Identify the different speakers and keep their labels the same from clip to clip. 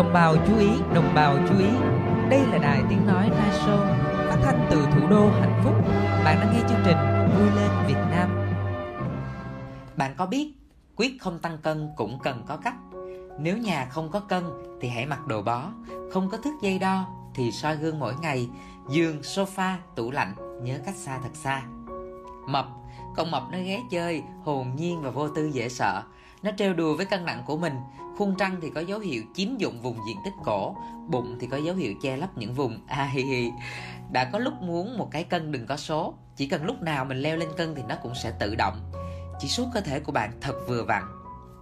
Speaker 1: Đồng bào chú ý, đồng bào chú ý. Đây là đài tiếng nói Night Show, phát thanh từ thủ đô hạnh phúc. Bạn đang nghe chương trình Vui lên Việt Nam.
Speaker 2: Bạn có biết quyết không tăng cân cũng cần có cách. Nếu nhà không có cân thì hãy mặc đồ bó, không có thước dây đo thì soi gương mỗi ngày, giường, sofa, tủ lạnh nhớ cách xa thật xa. Mập, con mập nó ghé chơi, hồn nhiên và vô tư dễ sợ. Nó trêu đùa với cân nặng của mình, khuôn trăng thì có dấu hiệu chiếm dụng vùng diện tích cổ, bụng thì có dấu hiệu che lấp những vùng a hi hi. Đã có lúc muốn một cái cân đừng có số, chỉ cần lúc nào mình leo lên cân thì nó cũng sẽ tự động. Chỉ số cơ thể của bạn thật vừa vặn.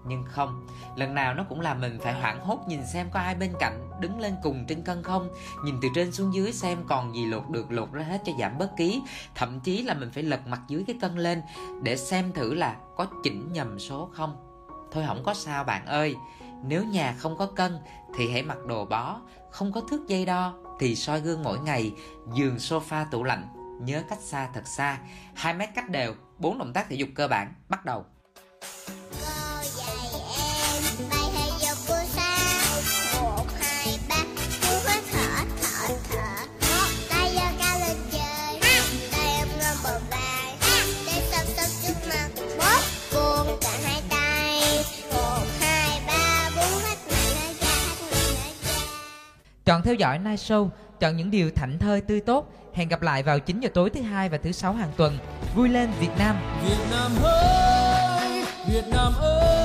Speaker 2: Nhưng không, lần nào nó cũng làm mình phải hoảng hốt nhìn xem có ai bên cạnh đứng lên cùng trên cân không, nhìn từ trên xuống dưới xem còn gì lột được lột ra hết cho giảm bớt ký, thậm chí là mình phải lật mặt dưới cái cân lên để xem thử là có chỉnh nhầm số không. Thôi không có sao bạn ơi, nếu nhà không có cân thì hãy mặc đồ bó, không có thước dây đo thì soi gương mỗi ngày, giường sofa tủ lạnh, nhớ cách xa thật xa, 2 mét cách đều, bốn động tác thể dục cơ bản, bắt đầu.
Speaker 1: Chọn theo dõi Night Show, chọn những điều thảnh thơi tươi tốt. Hẹn gặp lại vào 9 giờ tối thứ hai và thứ sáu hàng tuần. Vui lên Việt Nam.
Speaker 3: Việt Nam ơi, Việt Nam ơi